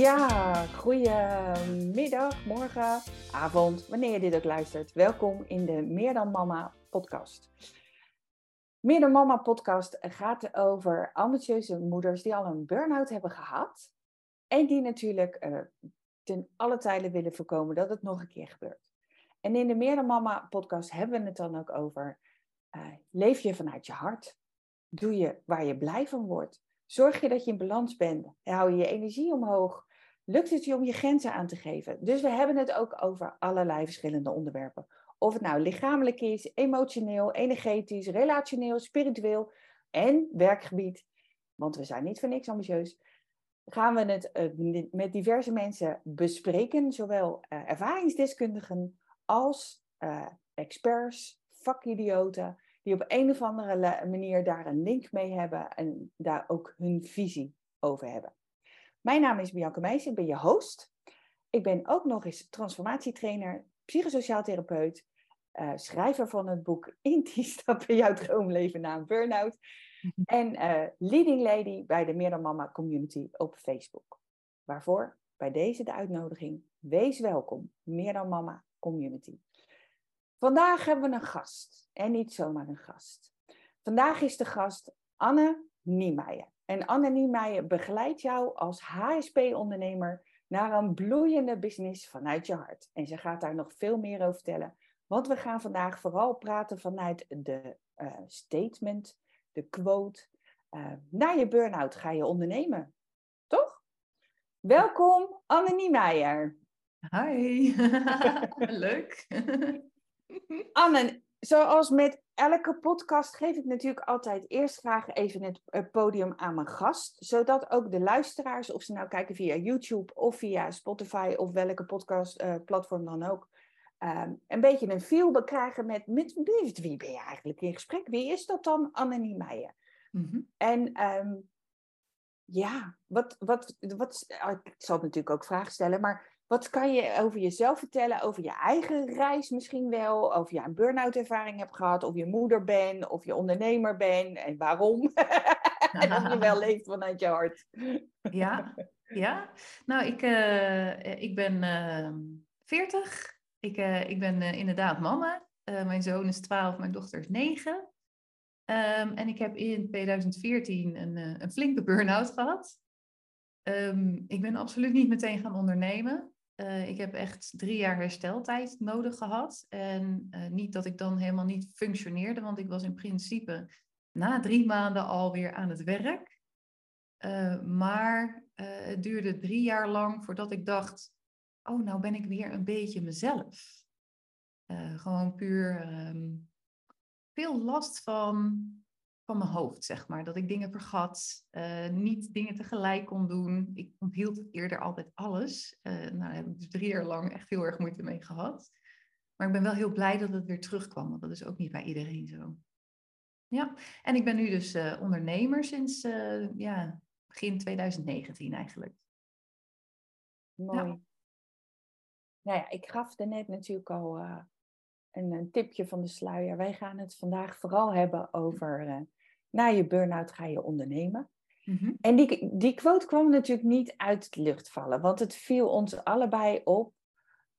Ja, goedemiddag, morgen, avond, wanneer je dit ook luistert. Welkom in de Meer dan Mama podcast. Meer dan Mama podcast gaat over ambitieuze moeders die al een burn-out hebben gehad. En die natuurlijk uh, ten alle tijden willen voorkomen dat het nog een keer gebeurt. En in de Meer dan Mama podcast hebben we het dan ook over, uh, leef je vanuit je hart? Doe je waar je blij van wordt? Zorg je dat je in balans bent? Hou je je energie omhoog? Lukt het je om je grenzen aan te geven? Dus we hebben het ook over allerlei verschillende onderwerpen. Of het nou lichamelijk is, emotioneel, energetisch, relationeel, spiritueel en werkgebied. Want we zijn niet voor niks ambitieus. Gaan we het uh, met diverse mensen bespreken, zowel uh, ervaringsdeskundigen als uh, experts, vakidioten, die op een of andere manier daar een link mee hebben en daar ook hun visie over hebben. Mijn naam is Bianca Meijs, ik ben je host. Ik ben ook nog eens transformatietrainer, psychosociaal therapeut, uh, schrijver van het boek In die stappen jouw droomleven na een burn-out en uh, leading lady bij de Meer dan Mama community op Facebook. Waarvoor bij deze de uitnodiging, wees welkom, Meer dan Mama community. Vandaag hebben we een gast. En niet zomaar een gast. Vandaag is de gast Anne Niemeyer. En Anne Niemeyer begeleidt jou als HSP-ondernemer naar een bloeiende business vanuit je hart. En ze gaat daar nog veel meer over vertellen. Want we gaan vandaag vooral praten vanuit de uh, statement, de quote. Uh, na je burn-out ga je ondernemen. Toch? Welkom, Anne Niemeyer. Hi, leuk. Anne, zoals met elke podcast geef ik natuurlijk altijd eerst graag even het podium aan mijn gast. Zodat ook de luisteraars, of ze nou kijken via YouTube of via Spotify of welke podcastplatform uh, dan ook, um, een beetje een feel krijgen met, met, wie ben je eigenlijk in gesprek? Wie is dat dan? Annemie Meijer. Mm -hmm. En um, ja, wat, wat, wat, ik zal natuurlijk ook vragen stellen, maar wat kan je over jezelf vertellen, over je eigen reis misschien wel, of je een burn-out ervaring hebt gehad, of je moeder bent, of je ondernemer bent en waarom? en of je wel leeft vanuit je hart. ja, ja. Nou, ik, uh, ik ben uh, 40. Ik, uh, ik ben uh, inderdaad mama. mijn zoon is 12, mijn dochter is 9. Um, en ik heb in 2014 een, een flinke burn-out gehad. Um, ik ben absoluut niet meteen gaan ondernemen. Uh, ik heb echt drie jaar hersteltijd nodig gehad. En uh, niet dat ik dan helemaal niet functioneerde, want ik was in principe na drie maanden alweer aan het werk. Uh, maar het duurde drie jaar lang voordat ik dacht, oh, nou ben ik weer een beetje mezelf. gewoon puur um, veel last van van mijn hoofd, zeg maar. Dat ik dingen vergat, uh, niet dingen tegelijk kon doen. Ik onthield eerder altijd alles. Uh, nou, daar heb ik dus drie jaar lang echt heel erg moeite mee gehad. Maar ik ben wel heel blij dat het weer terugkwam, want dat is ook niet bij iedereen zo. Ja, en ik ben nu dus uh, ondernemer sinds ja, begin 2019 eigenlijk. Mooi. Nou ja, ik gaf er net natuurlijk al een, tipje van de sluier. Wij gaan het vandaag vooral hebben over na je burn-out ga je ondernemen. Mm-hmm. En die, die quote kwam natuurlijk niet uit de lucht vallen, want het viel ons allebei op.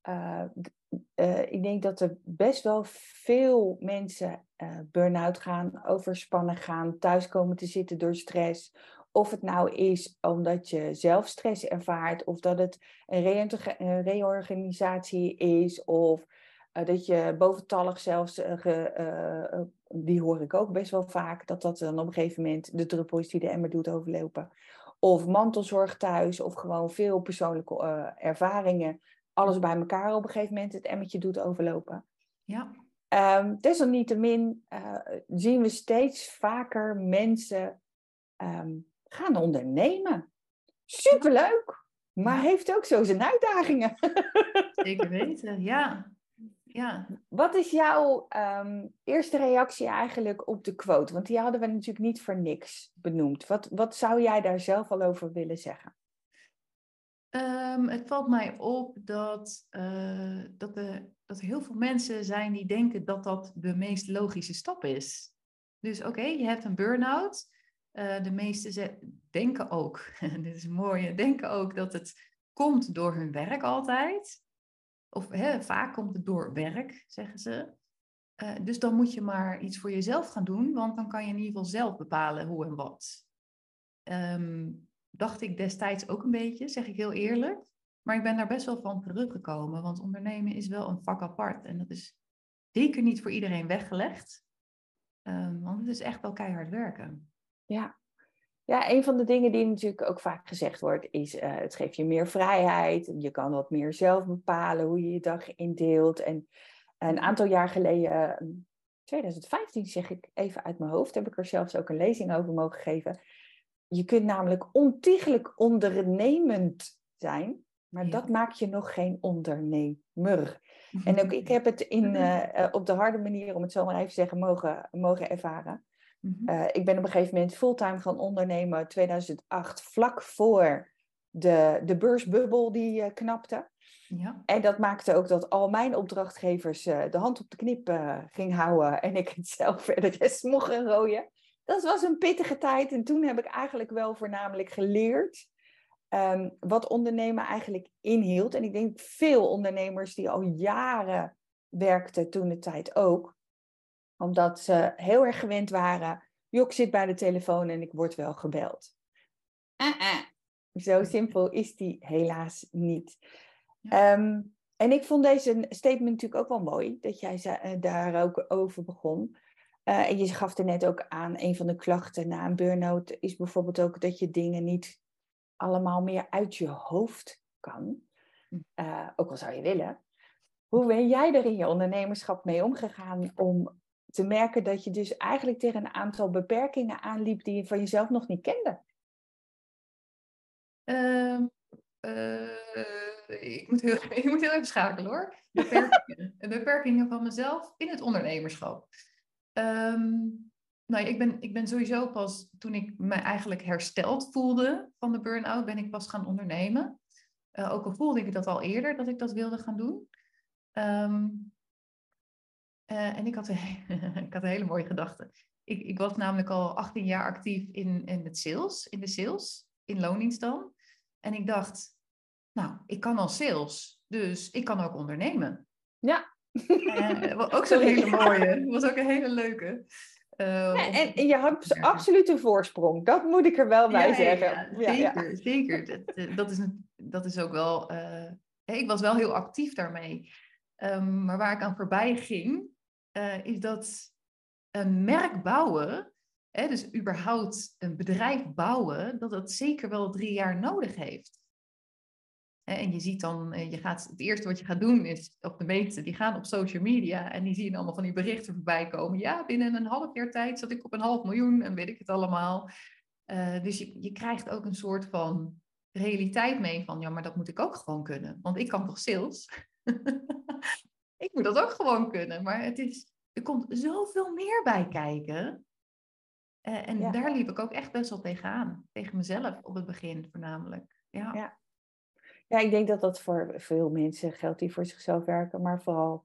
Uh, uh, ik denk dat er best wel veel mensen uh, burn-out gaan, overspannen gaan, thuis komen te zitten door stress. Of het nou is omdat je zelf stress ervaart, of dat het een reorganisatie is, of dat je boventallig zelfs ge, die hoor ik ook best wel vaak, dat dat dan op een gegeven moment de druppel is die de emmer doet overlopen. Of mantelzorg thuis, of gewoon veel persoonlijke uh, ervaringen. Alles bij elkaar op een gegeven moment het emmertje doet overlopen. Ja. Um, desalniettemin uh, zien we steeds vaker mensen um, gaan ondernemen. Superleuk, maar ja. heeft ook zo zijn uitdagingen. Zeker weten, ja ja. Wat is jouw um, eerste reactie eigenlijk op de quote? Want die hadden we natuurlijk niet voor niks benoemd. Wat, wat zou jij daar zelf al over willen zeggen? Um, het valt mij op dat, uh, dat, dat er heel veel mensen zijn die denken dat dat de meest logische stap is. Dus oké, je hebt een burn-out. Uh, de meesten denken ook, dit is mooi, denken ook dat het komt door hun werk altijd. Of hè, vaak komt het door werk, zeggen ze. Eh, dus dan moet je maar iets voor jezelf gaan doen, want dan kan je in ieder geval zelf bepalen hoe en wat. Ehm, dacht ik destijds ook een beetje, zeg ik heel eerlijk. Maar ik ben daar best wel van teruggekomen, want ondernemen is wel een vak apart. En dat is zeker niet voor iedereen weggelegd. Um, want het is echt wel keihard werken. Ja. Ja, een van de dingen die natuurlijk ook vaak gezegd wordt, is uh, het geeft je meer vrijheid. Je kan wat meer zelf bepalen hoe je je dag indeelt. En een aantal jaar geleden, 2015 zeg ik even uit mijn hoofd, heb ik er zelfs ook een lezing over mogen geven. Je kunt namelijk ontiegelijk ondernemend zijn, maar dat maakt je nog geen ondernemer. En ook ik heb het in, uh, op de harde manier, om het zo maar even te zeggen, mogen, mogen ervaren. Uh, ik ben op een gegeven moment fulltime gaan ondernemen 2008, vlak voor de, de beursbubbel die uh, knapte. Ja. En dat maakte ook dat al mijn opdrachtgevers uh, de hand op de knip ging houden en ik het zelf verder rest mocht gaan rooien. Dat was een pittige tijd en toen heb ik eigenlijk wel voornamelijk geleerd um, wat ondernemen eigenlijk inhield. En ik denk veel ondernemers die al jaren werkten toen de tijd ook, omdat ze heel erg gewend waren. Jok zit bij de telefoon en ik word wel gebeld. Uh -uh. Zo simpel is die helaas niet. Ehm, en ik vond deze statement natuurlijk ook wel mooi, dat jij uh, daar ook over begon. Uh, en je gaf er net ook aan, een van de klachten na een burn-out is bijvoorbeeld ook dat je dingen niet allemaal meer uit je hoofd kan. Uh, ook al zou je willen. Hoe ben jij er in je ondernemerschap mee omgegaan om te merken dat je dus eigenlijk tegen een aantal beperkingen aanliep die je van jezelf nog niet kende? Um, uh, ik, moet heel, ik moet heel even schakelen hoor. Beperkingen. beperkingen van mezelf in het ondernemerschap. Um, nou, ik ben, ik ben sowieso pas toen ik me eigenlijk hersteld voelde van de burn-out, ben ik pas gaan ondernemen. Uh, ook al voelde ik dat al eerder dat ik dat wilde gaan doen. Um, uh, en ik had, ik had een hele mooie gedachte. Ik, ik was namelijk al 18 jaar actief in, in het sales, in de sales, in loondienst dan. En ik dacht, nou, ik kan al sales, dus ik kan ook ondernemen. Ja. Uh, ook zo'n hele mooie. was ook een hele leuke. Uh, en, je had absoluut een voorsprong. Dat moet ik er wel bij zeggen. Ja, zeker, zeker. Dat, eh, dat, is, dat is ook wel... Uh, ik was wel heel actief daarmee. Um, maar waar ik aan voorbij ging, uh, is dat een merk bouwen, hè, dus überhaupt een bedrijf bouwen, dat dat zeker wel drie jaar nodig heeft. En je ziet dan, eh, je gaat, het eerste wat je gaat doen is, op de meeste, die gaan op social media en die zien allemaal van die berichten voorbij komen. Ja, binnen een half jaar tijd zat ik op een half miljoen en weet ik het allemaal. Uh, dus je, je krijgt ook een soort van realiteit mee van, ja, maar dat moet ik ook gewoon kunnen. Want ik kan toch sales? ik moet dat ook gewoon kunnen. Maar het is, er komt zoveel meer bij kijken. Uh, en daar liep ik ook echt best wel tegenaan. Tegen mezelf op het begin voornamelijk. Ja. ja. Ja, ik denk dat dat voor veel mensen geldt die voor zichzelf werken, maar vooral,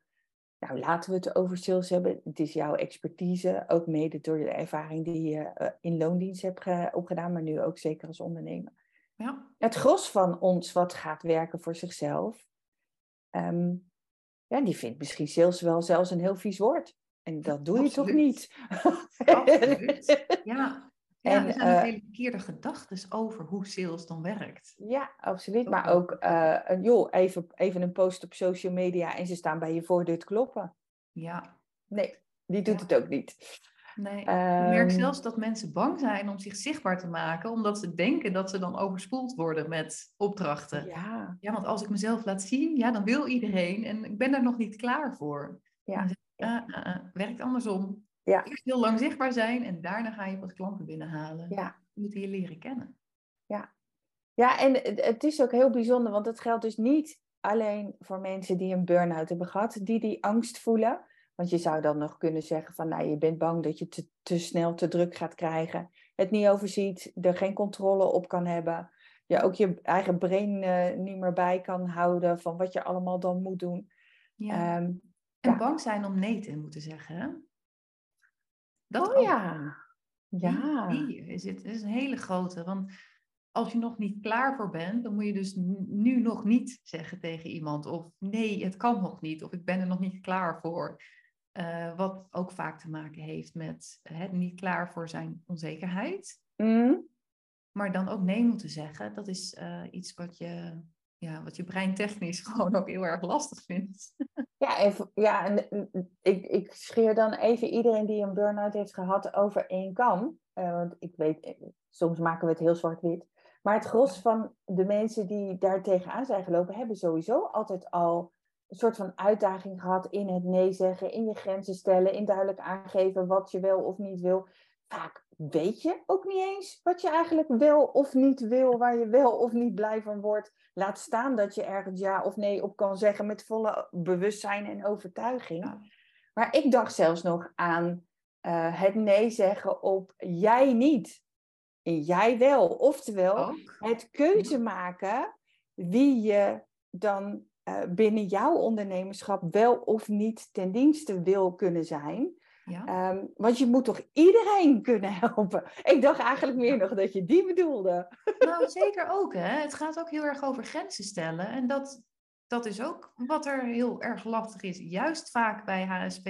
nou laten we het over sales hebben. Het is jouw expertise, ook mede door de ervaring die je uh, in loondienst hebt opgedaan, maar nu ook zeker als ondernemer. Ja. Het gros van ons wat gaat werken voor zichzelf, um, ja, die vindt misschien sales wel zelfs een heel vies woord. En dat doe je toch niet? Absoluut. Ja, ja, en, er zijn uh, hele verkeerde gedachten over hoe sales dan werkt. Ja, absoluut. Maar ook, uh, joh, even, even een post op social media en ze staan bij je voordeur te kloppen. Ja. Nee, die doet ja. het ook niet. Nee, ik merk zelfs dat mensen bang zijn om zich zichtbaar te maken, omdat ze denken dat ze dan overspoeld worden met opdrachten. Ja. Ja, want als ik mezelf laat zien, ja, dan wil iedereen en ik ben daar nog niet klaar voor. Ja. Uh, werkt andersom. Ja. Eerst heel lang zichtbaar zijn en daarna ga je pas klanten binnenhalen. Ja. Je moet je leren kennen. Ja. Ja, en het is ook heel bijzonder, want het geldt dus niet alleen voor mensen die een burn-out hebben gehad, die die angst voelen. Want je zou dan nog kunnen zeggen van, nou, je bent bang dat je te, te snel te druk gaat krijgen, het niet overziet, er geen controle op kan hebben. Je ook je eigen brein uh, niet meer bij kan houden van wat je allemaal dan moet doen. Ja. Um, en ja. bang zijn om nee te moeten zeggen. Dat oh ook. ja. Ja. Is, het is een hele grote. Want als je nog niet klaar voor bent, dan moet je dus nu nog niet zeggen tegen iemand. Of nee, het kan nog niet. Of ik ben er nog niet klaar voor. Uh, wat ook vaak te maken heeft met het niet klaar voor zijn onzekerheid. Mm. Maar dan ook nee moeten zeggen, dat is uh, iets wat je, ja, wat je brein technisch gewoon ook heel erg lastig vindt. Ja, en, ja, en ik, ik scheer dan even iedereen die een burn-out heeft gehad over één kam. Uh, want ik weet, soms maken we het heel zwart-wit. Maar het gros van de mensen die daar tegenaan zijn gelopen, hebben sowieso altijd al een soort van uitdaging gehad in het nee zeggen, in je grenzen stellen, in duidelijk aangeven wat je wel of niet wil. Vaak weet je ook niet eens wat je eigenlijk wel of niet wil, waar je wel of niet blij van wordt. Laat staan dat je ergens ja of nee op kan zeggen met volle bewustzijn en overtuiging. Maar ik dacht zelfs nog aan uh, het nee zeggen op jij niet. En jij wel. Oftewel, het keuze maken wie je dan uh, binnen jouw ondernemerschap wel of niet ten dienste wil kunnen zijn. Ja. Um, want je moet toch iedereen kunnen helpen? Ik dacht eigenlijk meer nog dat je die bedoelde. Nou, zeker ook. Hè? Het gaat ook heel erg over grenzen stellen. En dat, dat is ook wat er heel erg lastig is. Juist vaak bij HSP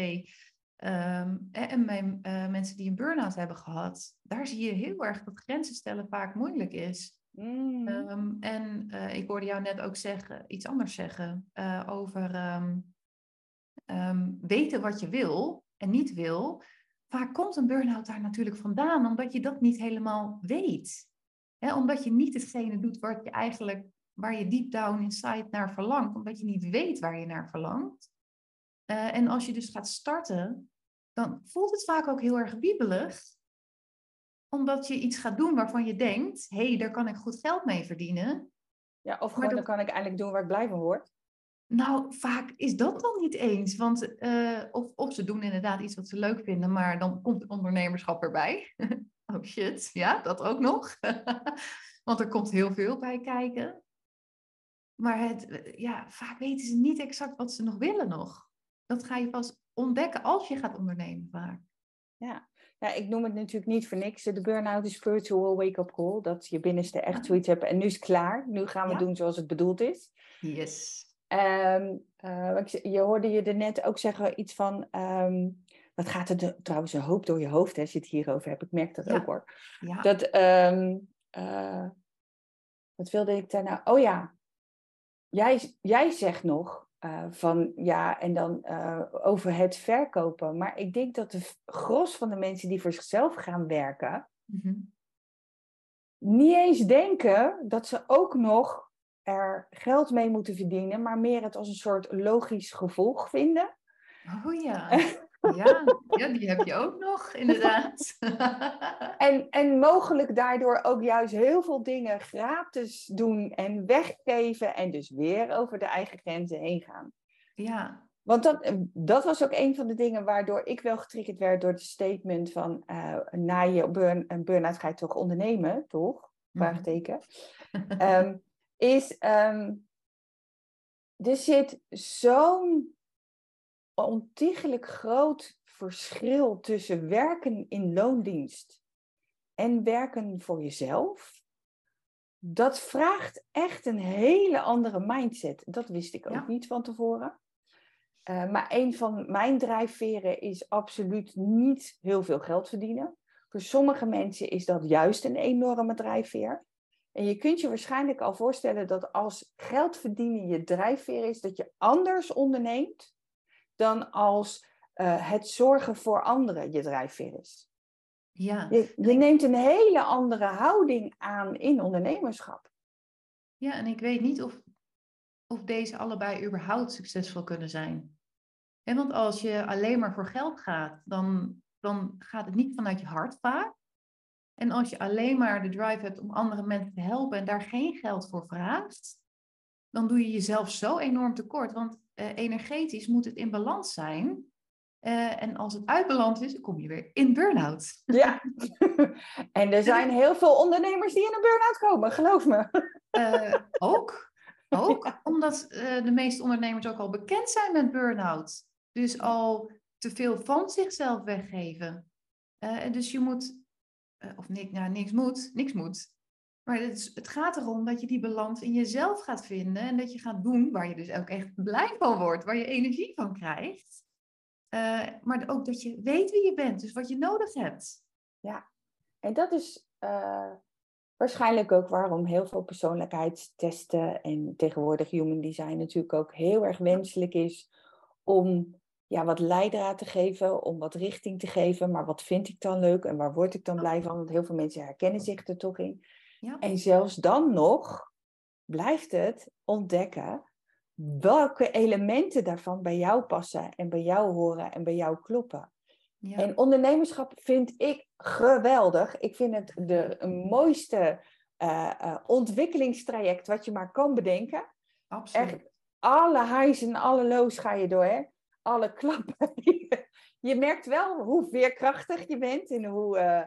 Ehm, en bij uh, mensen die een burn-out hebben gehad, daar zie je heel erg dat grenzen stellen vaak moeilijk is. Mm. Ehm, en uh, ik hoorde jou net ook zeggen, iets anders zeggen uh, over um, weten wat je wil en niet wil. Vaak komt een burn-out daar natuurlijk vandaan, omdat je dat niet helemaal weet. Omdat je niet hetgene doet wat je eigenlijk, waar je deep down inside naar verlangt, omdat je niet weet waar je naar verlangt. Uh, en als je dus gaat starten, dan voelt het vaak ook heel erg wiebelig. Omdat je iets gaat doen waarvan je denkt, hé, hey, daar kan ik goed geld mee verdienen. Ja, of gewoon, dan kan ik eindelijk doen waar ik blij van word. Nou, vaak is dat dan niet eens. Want, uh, of, of ze doen inderdaad iets wat ze leuk vinden, maar dan komt ondernemerschap erbij. oh shit, ja, dat ook nog. want er komt heel veel bij kijken. Maar het, ja, vaak weten ze niet exact wat ze nog willen nog dat ga je pas ontdekken als je gaat ondernemen vaak. Ja. Ja, ik noem het natuurlijk niet voor niks. De burn-out is spiritual wake-up call. Dat je binnenste echt zoiets hebt en nu is het klaar. Nu gaan we doen zoals het bedoeld is. Yes. Um, uh, je hoorde je er net ook zeggen iets van... Um, wat gaat er trouwens een hoop door je hoofd als je het hierover hebt. Ik merk dat ook hoor. Ja. Dat, um, uh, wat wilde ik daar nou? Oh ja, jij, jij zegt nog uh, van ja, en dan uh, over het verkopen. Maar ik denk dat de gros van de mensen die voor zichzelf gaan werken, mm-hmm. niet eens denken dat ze ook nog er geld mee moeten verdienen, maar meer het als een soort logisch gevolg vinden. Oh ja. Ja, ja, die heb je ook nog, inderdaad. en, en mogelijk daardoor ook juist heel veel dingen gratis doen en weggeven en dus weer over de eigen grenzen heen gaan. Ja. Want dat, dat was ook een van de dingen waardoor ik wel getriggerd werd door het statement van uh, na je burn, burn-out ga je toch ondernemen, toch? Mhm. Vraagteken. um, is, um, er zit zo'n ontiegelijk groot verschil tussen werken in loondienst en werken voor jezelf. Dat vraagt echt een hele andere mindset. Dat wist ik ook niet van tevoren. Uh, maar een van mijn drijfveren is absoluut niet heel veel geld verdienen. Voor sommige mensen is dat juist een enorme drijfveer. En je kunt je waarschijnlijk al voorstellen dat als geld verdienen je drijfveer is, dat je anders onderneemt dan als uh, het zorgen voor anderen je drijfveer is. Ja. Je, je neemt een hele andere houding aan in ondernemerschap. Ja, en ik weet niet of, of deze allebei überhaupt succesvol kunnen zijn. En want als je alleen maar voor geld gaat, dan, dan gaat het niet vanuit je hart vaak. En als je alleen maar de drive hebt om andere mensen te helpen en daar geen geld voor vraagt, dan doe je jezelf zo enorm tekort. Want uh, energetisch moet het in balans zijn. Uh, en als het uitbalans is, kom je weer in burn-out. Ja, en er zijn heel veel ondernemers die in een burn-out komen, geloof me. Uh, ook, ook omdat de meeste ondernemers ook al bekend zijn met burn-out. Dus al te veel van zichzelf weggeven. dus je moet, of niks, nou, niks moet, niks moet. Maar het, is, het, gaat erom dat je die balans in jezelf gaat vinden en dat je gaat doen waar je dus ook echt blij van wordt, waar je energie van krijgt. Uh, maar ook dat je weet wie je bent, dus wat je nodig hebt. Ja, en dat is uh, waarschijnlijk ook waarom heel veel persoonlijkheidstesten en tegenwoordig human design natuurlijk ook heel erg wenselijk is om ja, wat leidraad te geven, om wat richting te geven. Maar wat vind ik dan leuk en waar word ik dan blij van? Want heel veel mensen herkennen zich er toch in. Ja. En zelfs dan nog blijft het ontdekken welke elementen daarvan bij jou passen en bij jou horen en bij jou kloppen. Ja. En ondernemerschap vind ik geweldig. Ik vind het de mooiste uh, ontwikkelingstraject wat je maar kan bedenken. Absoluut. Echt, alle highs en alle lows ga je door. Hè? Alle klappen. je merkt wel hoe veerkrachtig je bent en hoe uh,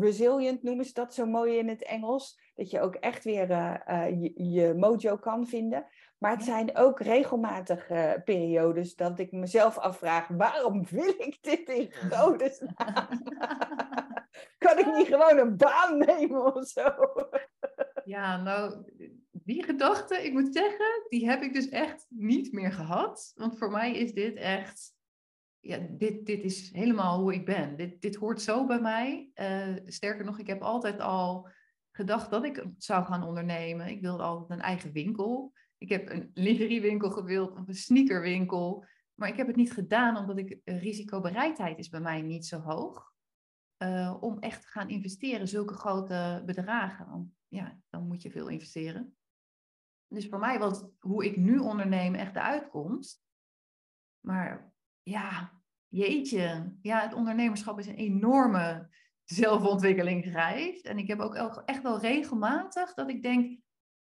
resilient noemen ze dat zo mooi in het Engels. Dat je ook echt weer je, je, mojo kan vinden. Maar het zijn ook regelmatig periodes dat ik mezelf afvraag: waarom wil ik dit in godesnaam? kan ik niet gewoon een baan nemen of zo? ja, nou, die gedachte, ik moet zeggen, die heb ik dus echt niet meer gehad. Want voor mij is dit echt, ja, dit, dit is helemaal hoe ik ben. Dit, dit hoort zo bij mij. Uh, sterker nog, ik heb altijd al gedacht dat ik zou gaan ondernemen. Ik wilde altijd een eigen winkel. Ik heb een lingeriewinkel gewild of een sneakerwinkel. Maar ik heb het niet gedaan omdat ik risicobereidheid is bij mij niet zo hoog. Uh, om echt te gaan investeren, zulke grote bedragen. Ja, dan moet je veel investeren. Dus voor mij was hoe ik nu onderneem echt de uitkomst. Maar ja, jeetje. Ja, het ondernemerschap is een enorme zelfontwikkeling gereisd. En ik heb ook echt wel regelmatig dat ik denk,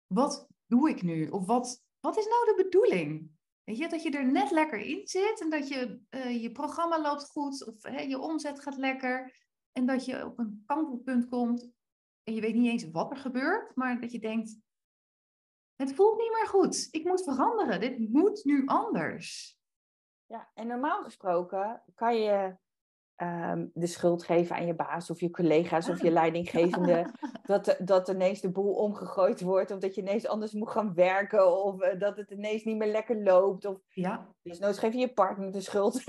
wat doe ik nu? Of wat, wat is nou de bedoeling? Weet je, dat je er net lekker in zit en dat je, uh, je programma loopt goed of hè, je omzet gaat lekker. En dat je op een kantelpunt komt en je weet niet eens wat er gebeurt, maar dat je denkt, het voelt niet meer goed. Ik moet veranderen. Dit moet nu anders. Ja, en normaal gesproken kan je um, de schuld geven aan je baas of je collega's of je leidinggevende. dat, dat ineens de boel omgegooid wordt. Of dat je ineens anders moet gaan werken. Of uh, dat het ineens niet meer lekker loopt. Of ja. dus nooit geef je je partner de schuld.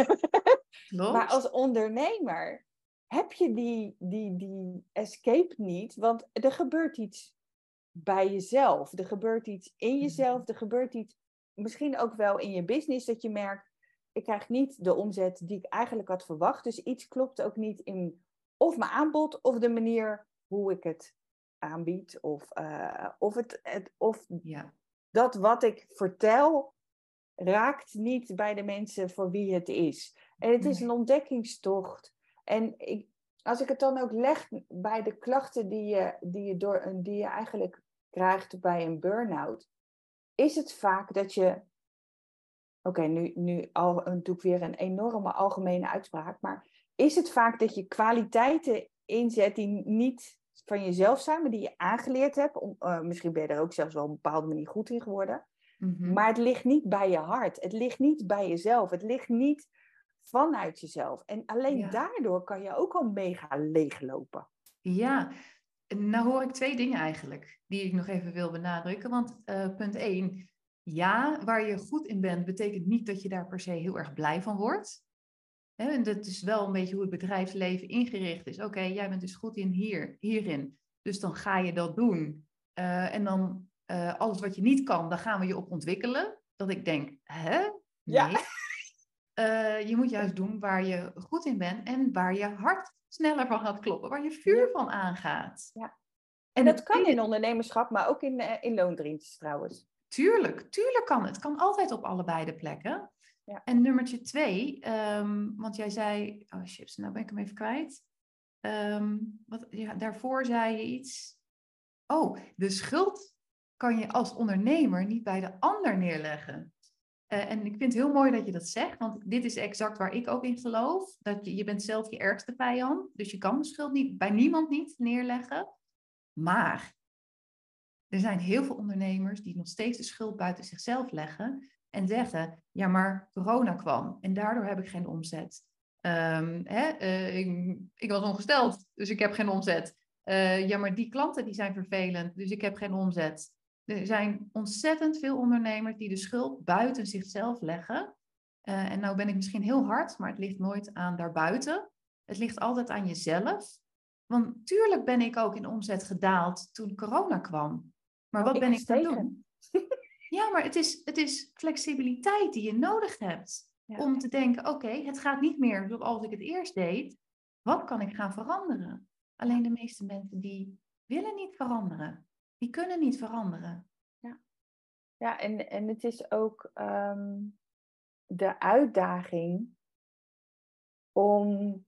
maar als ondernemer heb je die, die, die escape niet. Want er gebeurt iets bij jezelf. Er gebeurt iets in jezelf. Mhm. Er gebeurt iets misschien ook wel in je business dat je merkt ik krijg niet de omzet die ik eigenlijk had verwacht. Dus iets klopt ook niet in of mijn aanbod of de manier hoe ik het aanbied. Of, uh, of, het, het, of ja. dat wat ik vertel raakt niet bij de mensen voor wie het is. En het is een ontdekkingstocht. En ik, als ik het dan ook leg bij de klachten die je, die je, door, die je eigenlijk krijgt bij een burn-out, is het vaak dat je Oké, nu, nu al, ik weer een enorme algemene uitspraak. Maar is het vaak dat je kwaliteiten inzet die niet van jezelf zijn, maar die je aangeleerd hebt? Om, uh, misschien ben je er ook zelfs wel op een bepaalde manier goed in geworden. Mhm. Maar het ligt niet bij je hart. Het ligt niet bij jezelf. Het ligt niet vanuit jezelf. En alleen daardoor kan je ook al mega leeglopen. Ja, nou hoor ik twee dingen eigenlijk die ik nog even wil benadrukken. Want uh, punt 1, ja, waar je goed in bent, betekent niet dat je daar per se heel erg blij van wordt. En dat is wel een beetje hoe het bedrijfsleven ingericht is. Oké, jij bent dus goed in hier, hierin. Dus dan ga je dat doen. Uh, en dan uh, alles wat je niet kan, daar gaan we je op ontwikkelen. Dat ik denk, hè? Nee. Ja. Uh, je moet juist doen waar je goed in bent en waar je hart sneller van gaat kloppen, waar je vuur van aangaat. Ja. En, en dat kan in ondernemerschap, maar ook in, in loondienst trouwens. Tuurlijk, tuurlijk kan het. kan altijd op allebei de plekken. Ja. En nummertje twee, ehm, want jij zei, oh chips, nou ben ik hem even kwijt. Um, wat, ja, daarvoor zei je iets. Oh, de schuld kan je als ondernemer niet bij de ander neerleggen. Uh, en ik vind het heel mooi dat je dat zegt, want dit is exact waar ik ook in geloof. Dat je, je bent zelf je ergste vijand, dus je kan de schuld niet, bij niemand niet neerleggen. Maar er zijn heel veel ondernemers die nog steeds de schuld buiten zichzelf leggen en zeggen, ja maar corona kwam en daardoor heb ik geen omzet. Um, hè, uh, ik, ik, was ongesteld, dus ik heb geen omzet. Uh, ja, maar die klanten die zijn vervelend, dus ik heb geen omzet. Er zijn ontzettend veel ondernemers die de schuld buiten zichzelf leggen. Uh, en nou ben ik misschien heel hard, maar het ligt nooit aan daarbuiten. Het ligt altijd aan jezelf. Want tuurlijk ben ik ook in omzet gedaald toen corona kwam. Maar wat ben ik aan doen? Ja, maar het is, het is flexibiliteit die je nodig hebt. Om te denken, oké, het gaat niet meer zoals ik het eerst deed. Wat kan ik gaan veranderen? Alleen de meeste mensen die willen niet veranderen. Die kunnen niet veranderen. Ja, ja en, en het is ook ehm, de uitdaging om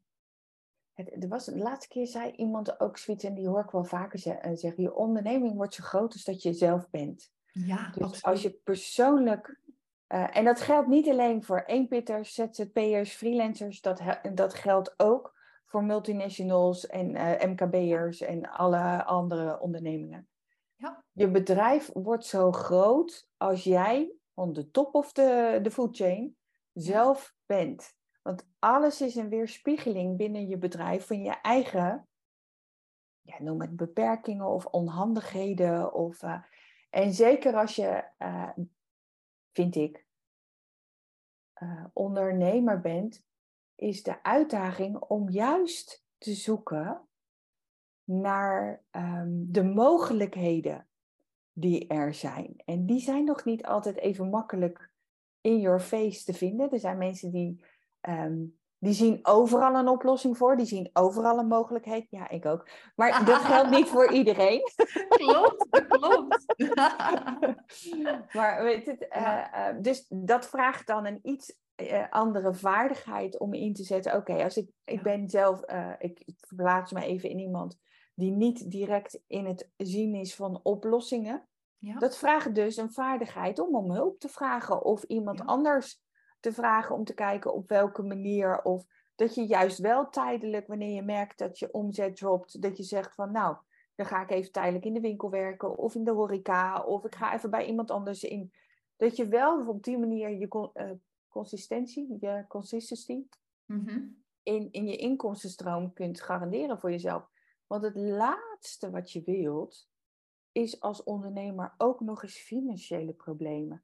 het, er was, de laatste keer zei iemand ook zoiets, en die hoor ik wel vaker eh, zeggen, je onderneming wordt zo groot als dat je zelf bent. Ja, dus als je persoonlijk, uh, en dat geldt niet alleen voor eenpitters, ZZP'ers, freelancers, dat, dat geldt ook voor multinationals en uh, eh, MKB'ers en alle andere ondernemingen. Ja. Je bedrijf wordt zo groot als jij on de top of de, de food chain zelf bent. Want alles is een weerspiegeling binnen je bedrijf van je eigen, ja, noem het beperkingen of onhandigheden. Of, uh, en zeker als je, uh, vind ik, uh, ondernemer bent, is de uitdaging om juist te zoeken naar um, de mogelijkheden die er zijn. En die zijn nog niet altijd even makkelijk in your face te vinden. Er zijn mensen die Um, die zien overal een oplossing voor, die zien overal een mogelijkheid. Ja, ik ook. Maar dat geldt niet voor iedereen. Klopt, dat klopt. maar weet het, uh, dus dat vraagt dan een iets uh, andere vaardigheid om in te zetten. Oké, als ik, ik ben zelf, uh, ik verplaats me even in iemand die niet direct in het zien is van oplossingen. Ja. Dat vraagt dus een vaardigheid om om hulp te vragen of iemand ja. anders te vragen om te kijken op welke manier. Of dat je juist wel tijdelijk, wanneer je merkt dat je omzet dropt, dat je zegt van nou, dan ga ik even tijdelijk in de winkel werken of in de horeca of ik ga even bij iemand anders in. Dat je wel op die manier je uh, consistentie, je consistency mm in, in je inkomstenstroom kunt garanderen voor jezelf. Want het laatste wat je wilt, is als ondernemer ook nog eens financiële problemen.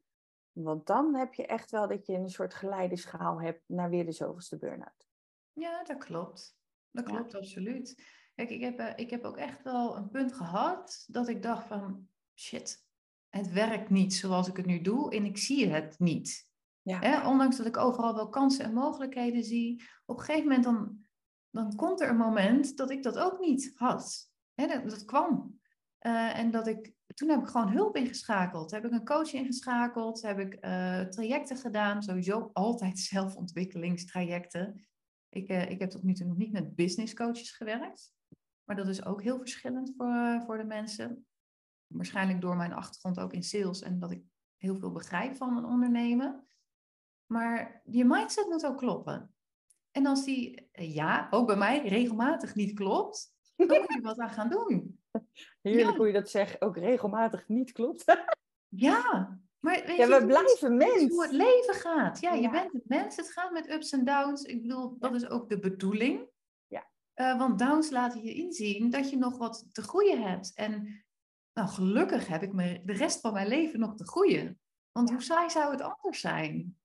Want dan heb je echt wel dat je een soort geleideschaal hebt naar weer de zoveelste burn-out. Ja, dat klopt. Dat klopt absoluut. Kijk, ik heb, eh, ik heb ook echt wel een punt gehad dat ik dacht van shit, het werkt niet zoals ik het nu doe en ik zie het niet. Ja. ondanks dat ik overal wel kansen en mogelijkheden zie, op een gegeven moment dan, dan komt er een moment dat ik dat ook niet had. dat, dat kwam. Uh, en dat ik toen heb ik gewoon hulp ingeschakeld. Heb ik een coach ingeschakeld. Heb ik uh, trajecten gedaan. Sowieso altijd zelfontwikkelingstrajecten. Ik, uh, ik heb tot nu toe nog niet met business coaches gewerkt. Maar dat is ook heel verschillend voor, uh, voor de mensen. Waarschijnlijk door mijn achtergrond ook in sales en dat ik heel veel begrijp van een ondernemen. Maar je mindset moet ook kloppen. En als die, ja, ook bij mij regelmatig niet klopt, dan moet je wat aan gaan doen. Heerlijk ja. hoe je dat zegt, ook regelmatig niet klopt. ja, maar weet ja, we blijven mens. Hoe het leven gaat. Ja, je bent het mens. Het gaat met ups en downs. Ik bedoel, dat is ook de bedoeling. Ja. Uh, want downs laten je inzien dat je nog wat te groeien hebt. En nou, gelukkig heb ik me de rest van mijn leven nog te groeien. Want hoe saai zou het anders zijn?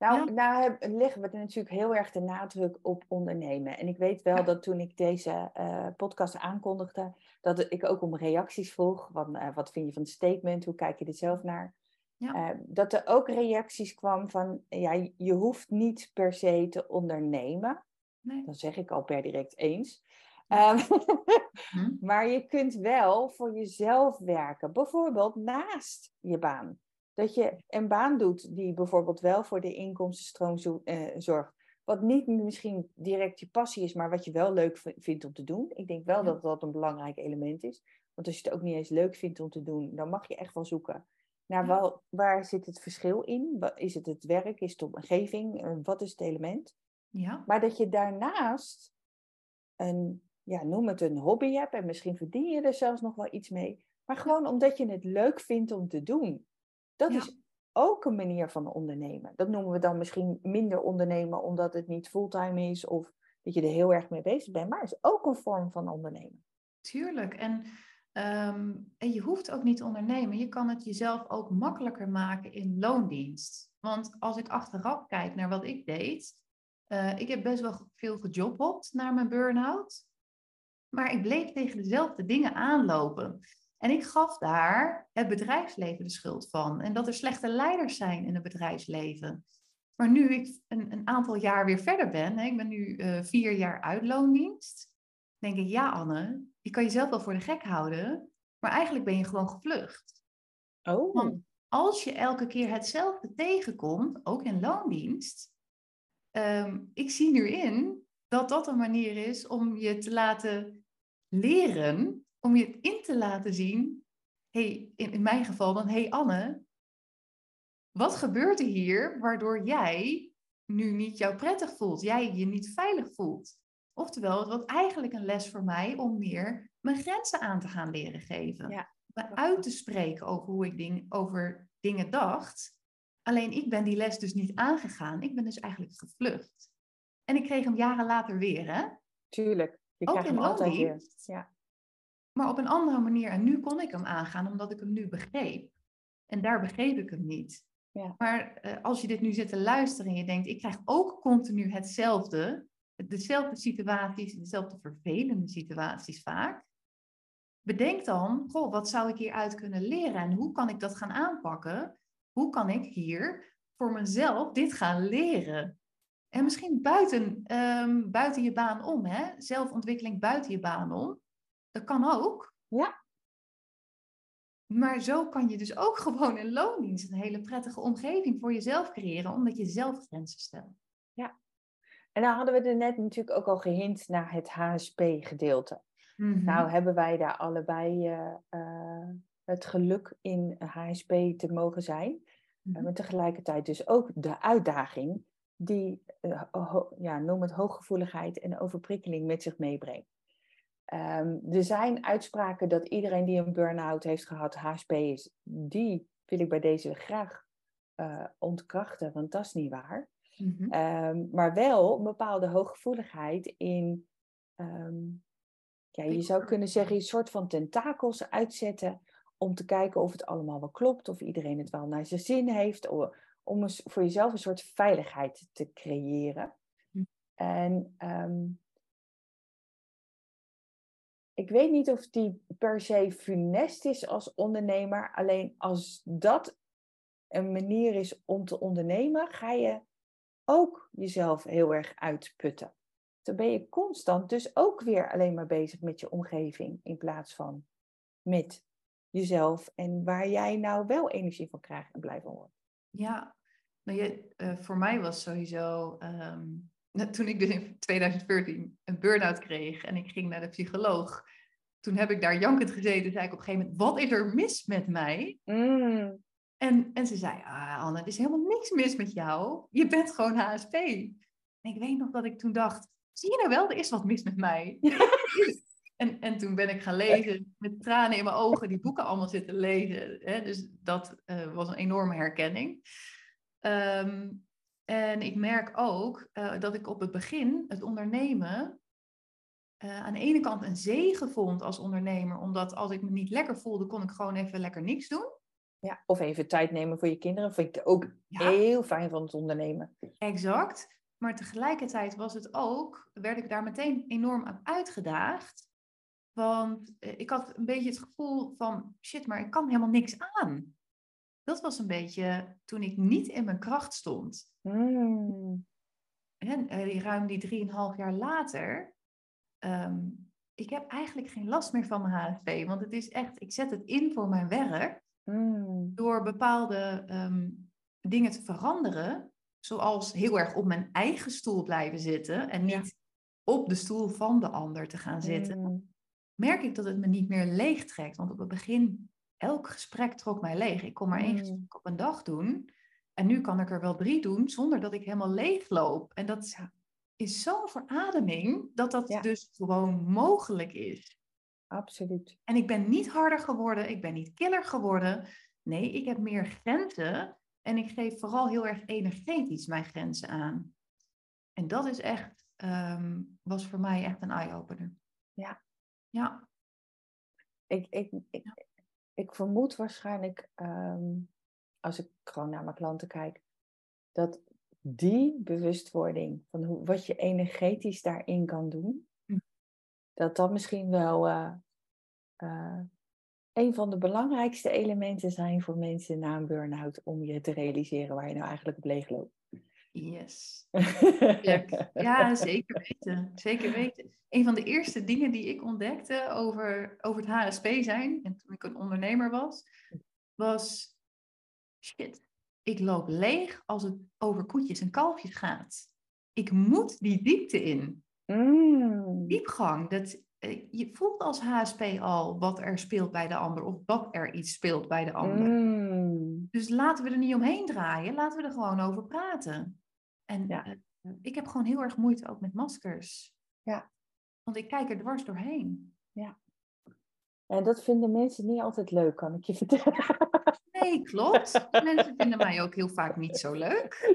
Nou, nou leggen we er natuurlijk heel erg de nadruk op ondernemen. En ik weet wel dat toen ik deze uh, podcast aankondigde, dat ik ook om reacties vroeg. Van, uh, wat vind je van het statement? Hoe kijk je er zelf naar? Ja. Uh, dat er ook reacties kwam van, ja, je hoeft niet per se te ondernemen. Nee. Dan zeg ik al per direct eens. Ja. hm. Maar je kunt wel voor jezelf werken. Bijvoorbeeld naast je baan. Dat je een baan doet die bijvoorbeeld wel voor de inkomstenstroom zo, uh, zorgt. Wat niet misschien direct je passie is, maar wat je wel leuk vindt om te doen. Ik denk wel dat dat een belangrijk element is. Want als je het ook niet eens leuk vindt om te doen, dan mag je echt wel zoeken naar wel, waar zit het verschil in? Is het het werk? Is het de omgeving? Eh, wat is het element? Ja. Maar dat je daarnaast een, ja, noem het een hobby hebt en misschien verdien je er zelfs nog wel iets mee. Maar gewoon omdat je het leuk vindt om te doen. Dat is ook een manier van ondernemen. Dat noemen we dan misschien minder ondernemen omdat het niet fulltime is of dat je er heel erg mee bezig bent, maar het is ook een vorm van ondernemen. Tuurlijk. En, ehm, en je hoeft ook niet te ondernemen. Je kan het jezelf ook makkelijker maken in loondienst. Want als ik achteraf kijk naar wat ik deed, uh, ik heb best wel veel gejobhopt naar mijn burn-out. Maar ik bleef tegen dezelfde dingen aanlopen. En ik gaf daar het bedrijfsleven de schuld van. En dat er slechte leiders zijn in het bedrijfsleven. Maar nu ik een, een aantal jaar weer verder ben, hè, ik ben nu uh, vier jaar uitloondienst, denk ik, ja Anne, je kan jezelf wel voor de gek houden, maar eigenlijk ben je gewoon gevlucht. Oh. Want als je elke keer hetzelfde tegenkomt, ook in loondienst, um, ik zie nu in dat dat een manier is om je te laten leren, om je in te laten zien, hey, in, in mijn geval dan, hey Anne, wat gebeurt er hier waardoor jij nu niet jou prettig voelt, jij je niet veilig voelt? Oftewel, het was eigenlijk een les voor mij om meer mijn grenzen aan te gaan leren geven. Ja. Me uit te spreken over hoe ik ding, over dingen dacht. Alleen ik ben die les dus niet aangegaan. Ik ben dus eigenlijk gevlucht. En ik kreeg hem jaren later weer, hè? Tuurlijk. Je Ook krijgt hem altijd weer. Ja. Maar op een andere manier. En nu kon ik hem aangaan omdat ik hem nu begreep. En daar begreep ik hem niet. Ja. Maar uh, als je dit nu zit te luisteren en je denkt, ik krijg ook continu hetzelfde, dezelfde situaties, dezelfde vervelende situaties vaak. Bedenk dan, goh, wat zou ik hieruit kunnen leren en hoe kan ik dat gaan aanpakken? Hoe kan ik hier voor mezelf dit gaan leren? En misschien buiten, um, buiten je baan om, hè? zelfontwikkeling buiten je baan om. Dat kan ook. Ja. Maar zo kan je dus ook gewoon in loondienst een hele prettige omgeving voor jezelf creëren, omdat je zelf grenzen stelt. Ja. En dan hadden we er net natuurlijk ook al gehint naar het HSP-gedeelte. Mhm. Nou hebben wij daar allebei uh, uh, het geluk in HSP te mogen zijn. Mhm. Maar tegelijkertijd dus ook de uitdaging die, uh, ja, noem het hooggevoeligheid en overprikkeling met zich meebrengt. Um, er zijn uitspraken dat iedereen die een burn-out heeft gehad HSP is. Die wil ik bij deze graag uh, ontkrachten, want dat is niet waar. Mm -hmm. um, maar wel een bepaalde hooggevoeligheid in, um, ja, je zou kunnen zeggen, een soort van tentakels uitzetten om te kijken of het allemaal wel klopt, of iedereen het wel naar zijn zin heeft, om, om voor jezelf een soort veiligheid te creëren. Mm. En ik weet niet of die per se funest is als ondernemer. Alleen als dat een manier is om te ondernemen, ga je ook jezelf heel erg uitputten. Dan ben je constant dus ook weer alleen maar bezig met je omgeving in plaats van met jezelf en waar jij nou wel energie van krijgt en blij van wordt. Ja, nou je, uh, voor mij was sowieso um, toen ik dus in 2014 een burn-out kreeg en ik ging naar de psycholoog, toen heb ik daar jankend gezeten, zei ik op een gegeven moment, wat is er mis met mij? Mm. En, en ze zei, ah, Anne, er is helemaal niks mis met jou. Je bent gewoon HSP. En ik weet nog dat ik toen dacht, zie je nou wel, er is wat mis met mij. en, en toen ben ik gaan lezen, met tranen in mijn ogen, die boeken allemaal zitten lezen. Hè? Dus dat uh, was een enorme herkenning. Um, en ik merk ook uh, dat ik op het begin het ondernemen uh, aan de ene kant een zegen vond als ondernemer, omdat als ik me niet lekker voelde, kon ik gewoon even lekker niks doen. Ja, of even tijd nemen voor je kinderen, vind ik ook ja. heel fijn van het ondernemen. Exact. Maar tegelijkertijd was het ook, werd ik daar meteen enorm aan uitgedaagd. Want uh, ik had een beetje het gevoel van, shit, maar ik kan helemaal niks aan. Dat was een beetje toen ik niet in mijn kracht stond. Mm. En uh, ruim die drieënhalf jaar later, um, ik heb eigenlijk geen last meer van mijn HSP. Want het is echt, ik zet het in voor mijn werk. Mm. Door bepaalde um, dingen te veranderen. Zoals heel erg op mijn eigen stoel blijven zitten. En niet ja. op de stoel van de ander te gaan zitten. Mm. Merk ik dat het me niet meer leeg trekt. Want op het begin, elk gesprek trok mij leeg. Ik kon maar één gesprek op een dag doen. En nu kan ik er wel drie doen zonder dat ik helemaal leeg loop. En dat is zo'n verademing dat dat Ja. dus gewoon mogelijk is. Absoluut. En ik ben niet harder geworden, ik ben niet killer geworden. Nee, ik heb meer grenzen en ik geef vooral heel erg energetisch mijn grenzen aan. En dat is echt ehm, was voor mij echt een eye-opener. Ja. Ja. Ik, ik, ik, ik vermoed waarschijnlijk, ehm, als ik gewoon naar mijn klanten kijk, dat die bewustwording van hoe, wat je energetisch daarin kan doen, Hm. dat dat misschien wel eh, eh, een van de belangrijkste elementen zijn voor mensen na een burn-out om je te realiseren waar je nou eigenlijk op leeg loopt. Yes. Ja, zeker weten. Zeker weten. Een van de eerste dingen die ik ontdekte over, over het HSP zijn, en toen ik een ondernemer was, was shit, ik loop leeg als het over koetjes en kalfjes gaat. Ik moet die diepte in. Mm. Diepgang. Dat, eh, je voelt als HSP al wat er speelt bij de ander of dat er iets speelt bij de ander. Mm. Dus laten we er niet omheen draaien, laten we er gewoon over praten. En Ja. eh, ik heb gewoon heel erg moeite ook met maskers. Ja. Want ik kijk er dwars doorheen. En dat vinden mensen niet altijd leuk, kan ik je vertellen. Nee, klopt. Mensen vinden mij ook heel vaak niet zo leuk.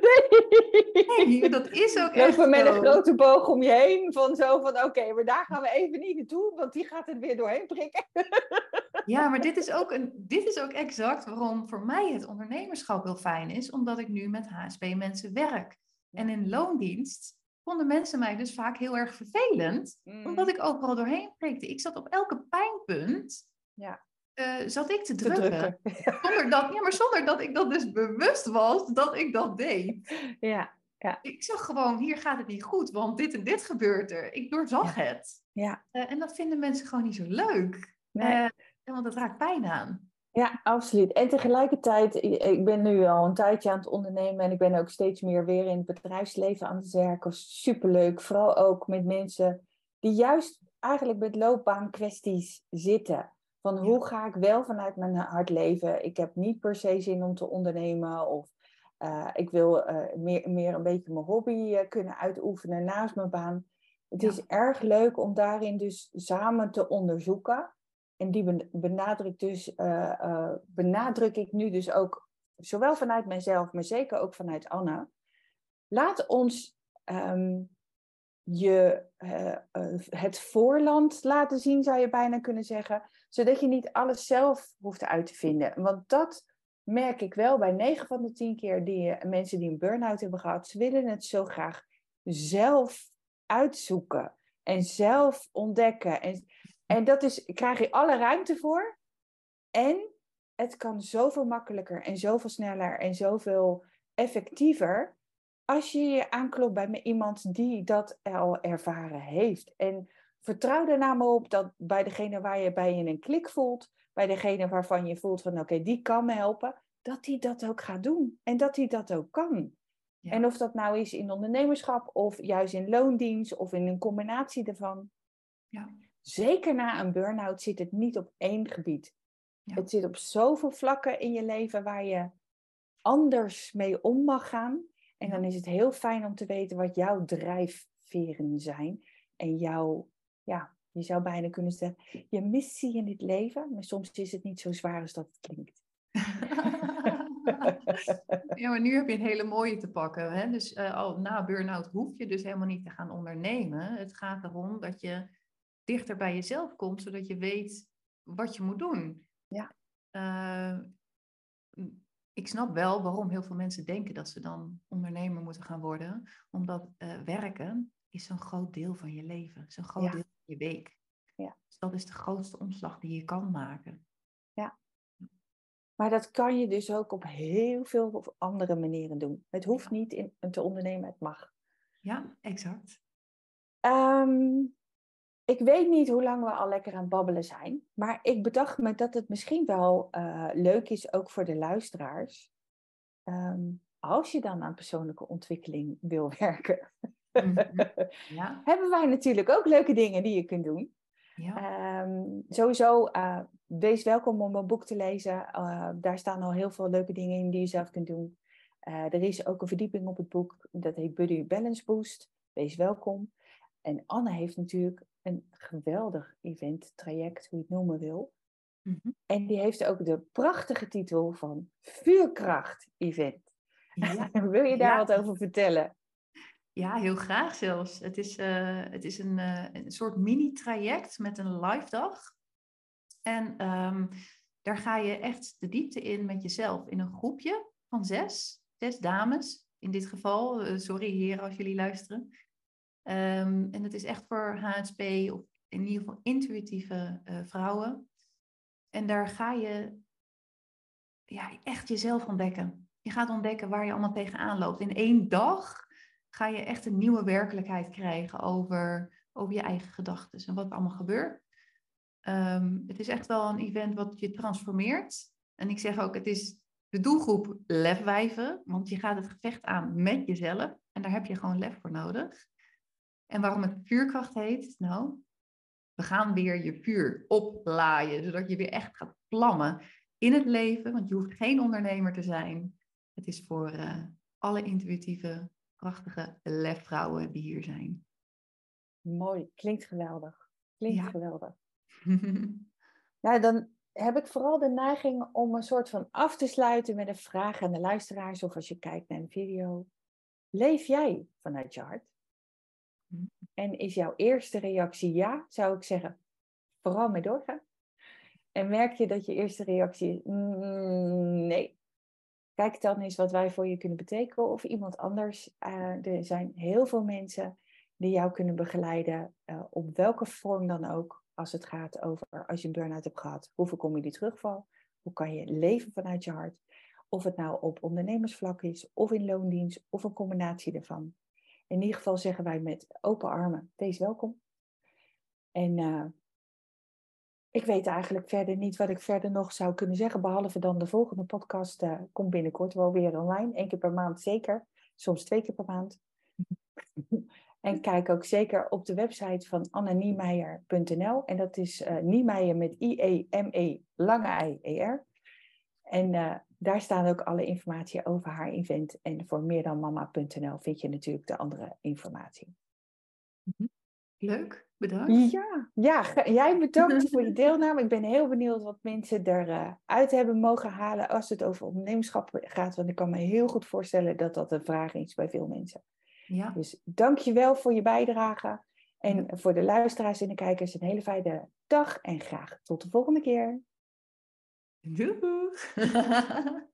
Nee. Nee, dat is ook echt Lopen met een grote boog om je heen. Van zo van, oké, maar daar gaan we even niet naartoe. Want die gaat het weer doorheen prikken. Ja, maar dit is, ook een, dit is ook exact waarom voor mij het ondernemerschap heel fijn is. Omdat ik nu met HSP-mensen werk. En in loondienst vonden mensen mij dus vaak heel erg vervelend. Mm. Omdat ik overal doorheen prikte. Ik zat op elke pijnpunt. Ja. eh, zat ik te te drukken. drukken. Zonder dat, ja, maar zonder dat ik dat dus bewust was dat ik dat deed. Ja, Ik zag gewoon, hier gaat het niet goed, want dit en dit gebeurt er. Ik doorzag het. ja, Eh, en dat vinden mensen gewoon niet zo leuk. nee. Eh, want het raakt pijn aan. Ja, absoluut. En tegelijkertijd, ik ben nu al een tijdje aan het ondernemen en ik ben ook steeds meer weer in het bedrijfsleven aan het werken. Superleuk, vooral ook met mensen die juist eigenlijk met loopbaankwesties zitten. Van hoe ga ik wel vanuit mijn hart leven? Ik heb niet per se zin om te ondernemen of eh, ik wil eh, meer, meer een beetje mijn hobby eh, kunnen uitoefenen naast mijn baan. Het Ja. is erg leuk om daarin dus samen te onderzoeken. En die ben- benadruk, dus, eh, benadruk ik nu dus ook, zowel vanuit mijzelf, maar zeker ook vanuit Anna. Laat ons ehm, je, eh, het voorland laten zien, zou je bijna kunnen zeggen. Zodat je niet alles zelf hoeft uit te vinden. Want dat merk ik wel bij 9 van de 10 keer die mensen die een burn-out hebben gehad. Ze willen het zo graag zelf uitzoeken en zelf ontdekken. En, en dat is, krijg je alle ruimte voor. En het kan zoveel makkelijker en zoveel sneller en zoveel effectiever als je je aanklopt bij iemand die dat al ervaren heeft. En vertrouw er nou maar op dat bij degene waar je bij je een klik voelt, bij degene waarvan je voelt van oké, die kan me helpen, dat die dat ook gaat doen. En dat hij dat ook kan. Ja. En of dat nou is in ondernemerschap of juist in loondienst of in een combinatie ervan. Ja. Zeker na een burn-out zit het niet op één gebied. Ja. Het zit op zoveel vlakken in je leven waar je anders mee om mag gaan. En dan is het heel fijn om te weten wat jouw drijfveren zijn. En jouw, ja, je zou bijna kunnen zeggen, je missie in dit leven. Maar soms is het niet zo zwaar als dat het klinkt. ja, maar nu heb je een hele mooie te pakken. Hè? Dus eh, al na burn-out hoef je dus helemaal niet te gaan ondernemen. Het gaat erom dat je dichter bij jezelf komt, zodat je weet wat je moet doen. Ja. Eh, ik snap wel waarom heel veel mensen denken dat ze dan ondernemer moeten gaan worden. Omdat eh, werken is zo'n groot deel van je leven. Zo'n groot Ja. deel van je week. Ja. Dus dat is de grootste omslag die je kan maken. Maar dat kan je dus ook op heel veel andere manieren doen. Het hoeft Ja. niet in, te ondernemen, het mag. Ja, exact. Ehm, ik weet niet hoe lang we al lekker aan het babbelen zijn. Maar ik bedacht me dat het misschien wel eh, leuk is, ook voor de luisteraars. Ehm, als je dan aan persoonlijke ontwikkeling wil werken. Mhm. Ja, Hebben wij natuurlijk ook leuke dingen die je kunt doen. ja. Ehm, sowieso, eh, wees welkom om mijn boek te lezen. Eh, daar staan al heel veel leuke dingen in die je zelf kunt doen. Er is ook een verdieping op het boek. Dat heet Buddy Balance Boost. Wees welkom. En Anne heeft natuurlijk een geweldig event, traject, hoe je het noemen wil. Mhm. En die heeft ook de prachtige titel van Vuurkracht Event. Ja. wil je daar Ja. wat over vertellen? Ja, heel graag zelfs. Het is, uh, het is een, uh, een soort mini-traject met een live dag. En um, daar ga je echt de diepte in met jezelf in een groepje van zes, zes dames in dit geval. Uh, sorry heren als jullie luisteren. Um, en het is echt voor HSP of in ieder geval intuïtieve vrouwen. En daar ga je ja, echt jezelf ontdekken. Je gaat ontdekken waar je allemaal tegenaan loopt. In één dag ga je echt een nieuwe werkelijkheid krijgen over, over je eigen gedachten en wat er allemaal gebeurt. Um, het is echt wel een event wat je transformeert. En ik zeg ook, het is de doelgroep lefwijven, want je gaat het gevecht aan met jezelf. En daar heb je gewoon lef voor nodig. En waarom het vuurkracht heet? Nou, we gaan weer je vuur oplaaien, zodat je weer echt gaat vlammen in het leven. Want je hoeft geen ondernemer te zijn. Het is voor uh, alle intuïtieve prachtige lefvrouwen die hier zijn. Mooi, klinkt geweldig. Klinkt ja. geweldig. nou, dan heb ik vooral de neiging om een soort van af te sluiten met een vraag aan de luisteraars of als je kijkt naar een video. Leef jij vanuit je hart? En is jouw eerste reactie ja, zou ik zeggen, vooral mee doorgaan. En merk je dat je eerste reactie is, mm, nee, Kijk dan eens wat wij voor je kunnen betekenen of iemand anders. Uh, er zijn heel veel mensen die jou kunnen begeleiden, uh, op welke vorm dan ook, als het gaat over als je een burn-out hebt gehad. Hoe voorkom je die terugval? Hoe kan je leven vanuit je hart? Of het nou op ondernemersvlak is, of in loondienst, of een combinatie daarvan. In ieder geval zeggen wij met open armen, wees welkom. En uh, ik weet eigenlijk verder niet wat ik verder nog zou kunnen zeggen, behalve dan de volgende podcast uh, komt binnenkort wel weer online. Eén keer per maand zeker, soms twee keer per maand. en kijk ook zeker op de website van annaniemeyer.nl. En dat is uh, Niemeyer met I-E-M-E, lange I-E-R. En uh, daar staan ook alle informatie over haar event. En voor meerdanmama.nl vind je natuurlijk de andere informatie. Mhm. Leuk. Bedankt. Ja, ja jij bedankt voor je deelname. Ik ben heel benieuwd wat mensen eruit uh, hebben mogen halen als het over ondernemerschap gaat. Want ik kan me heel goed voorstellen dat dat een vraag is bij veel mensen. Ja. Dus dank je wel voor je bijdrage. En voor de luisteraars en de kijkers een hele fijne dag. En graag tot de volgende keer. Doei.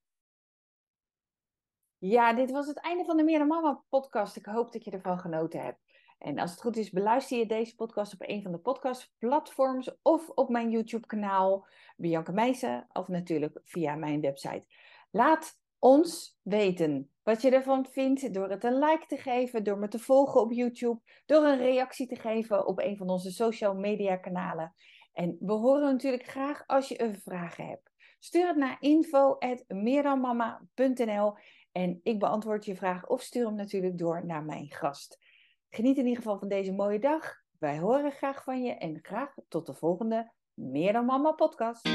ja, dit was het einde van de Meer Mama podcast. Ik hoop dat je ervan genoten hebt. En als het goed is, beluister je deze podcast op een van de podcastplatforms of op mijn YouTube-kanaal Bianca Meijsen of natuurlijk via mijn website. Laat ons weten wat je ervan vindt door het een like te geven, door me te volgen op YouTube, door een reactie te geven op een van onze social media kanalen. En we horen natuurlijk graag als je een vraag hebt. Stuur het naar info.meerdanmama.nl en ik beantwoord je vraag of stuur hem natuurlijk door naar mijn gast. Geniet in ieder geval van deze mooie dag. Wij horen graag van je en graag tot de volgende Meer dan Mama podcast.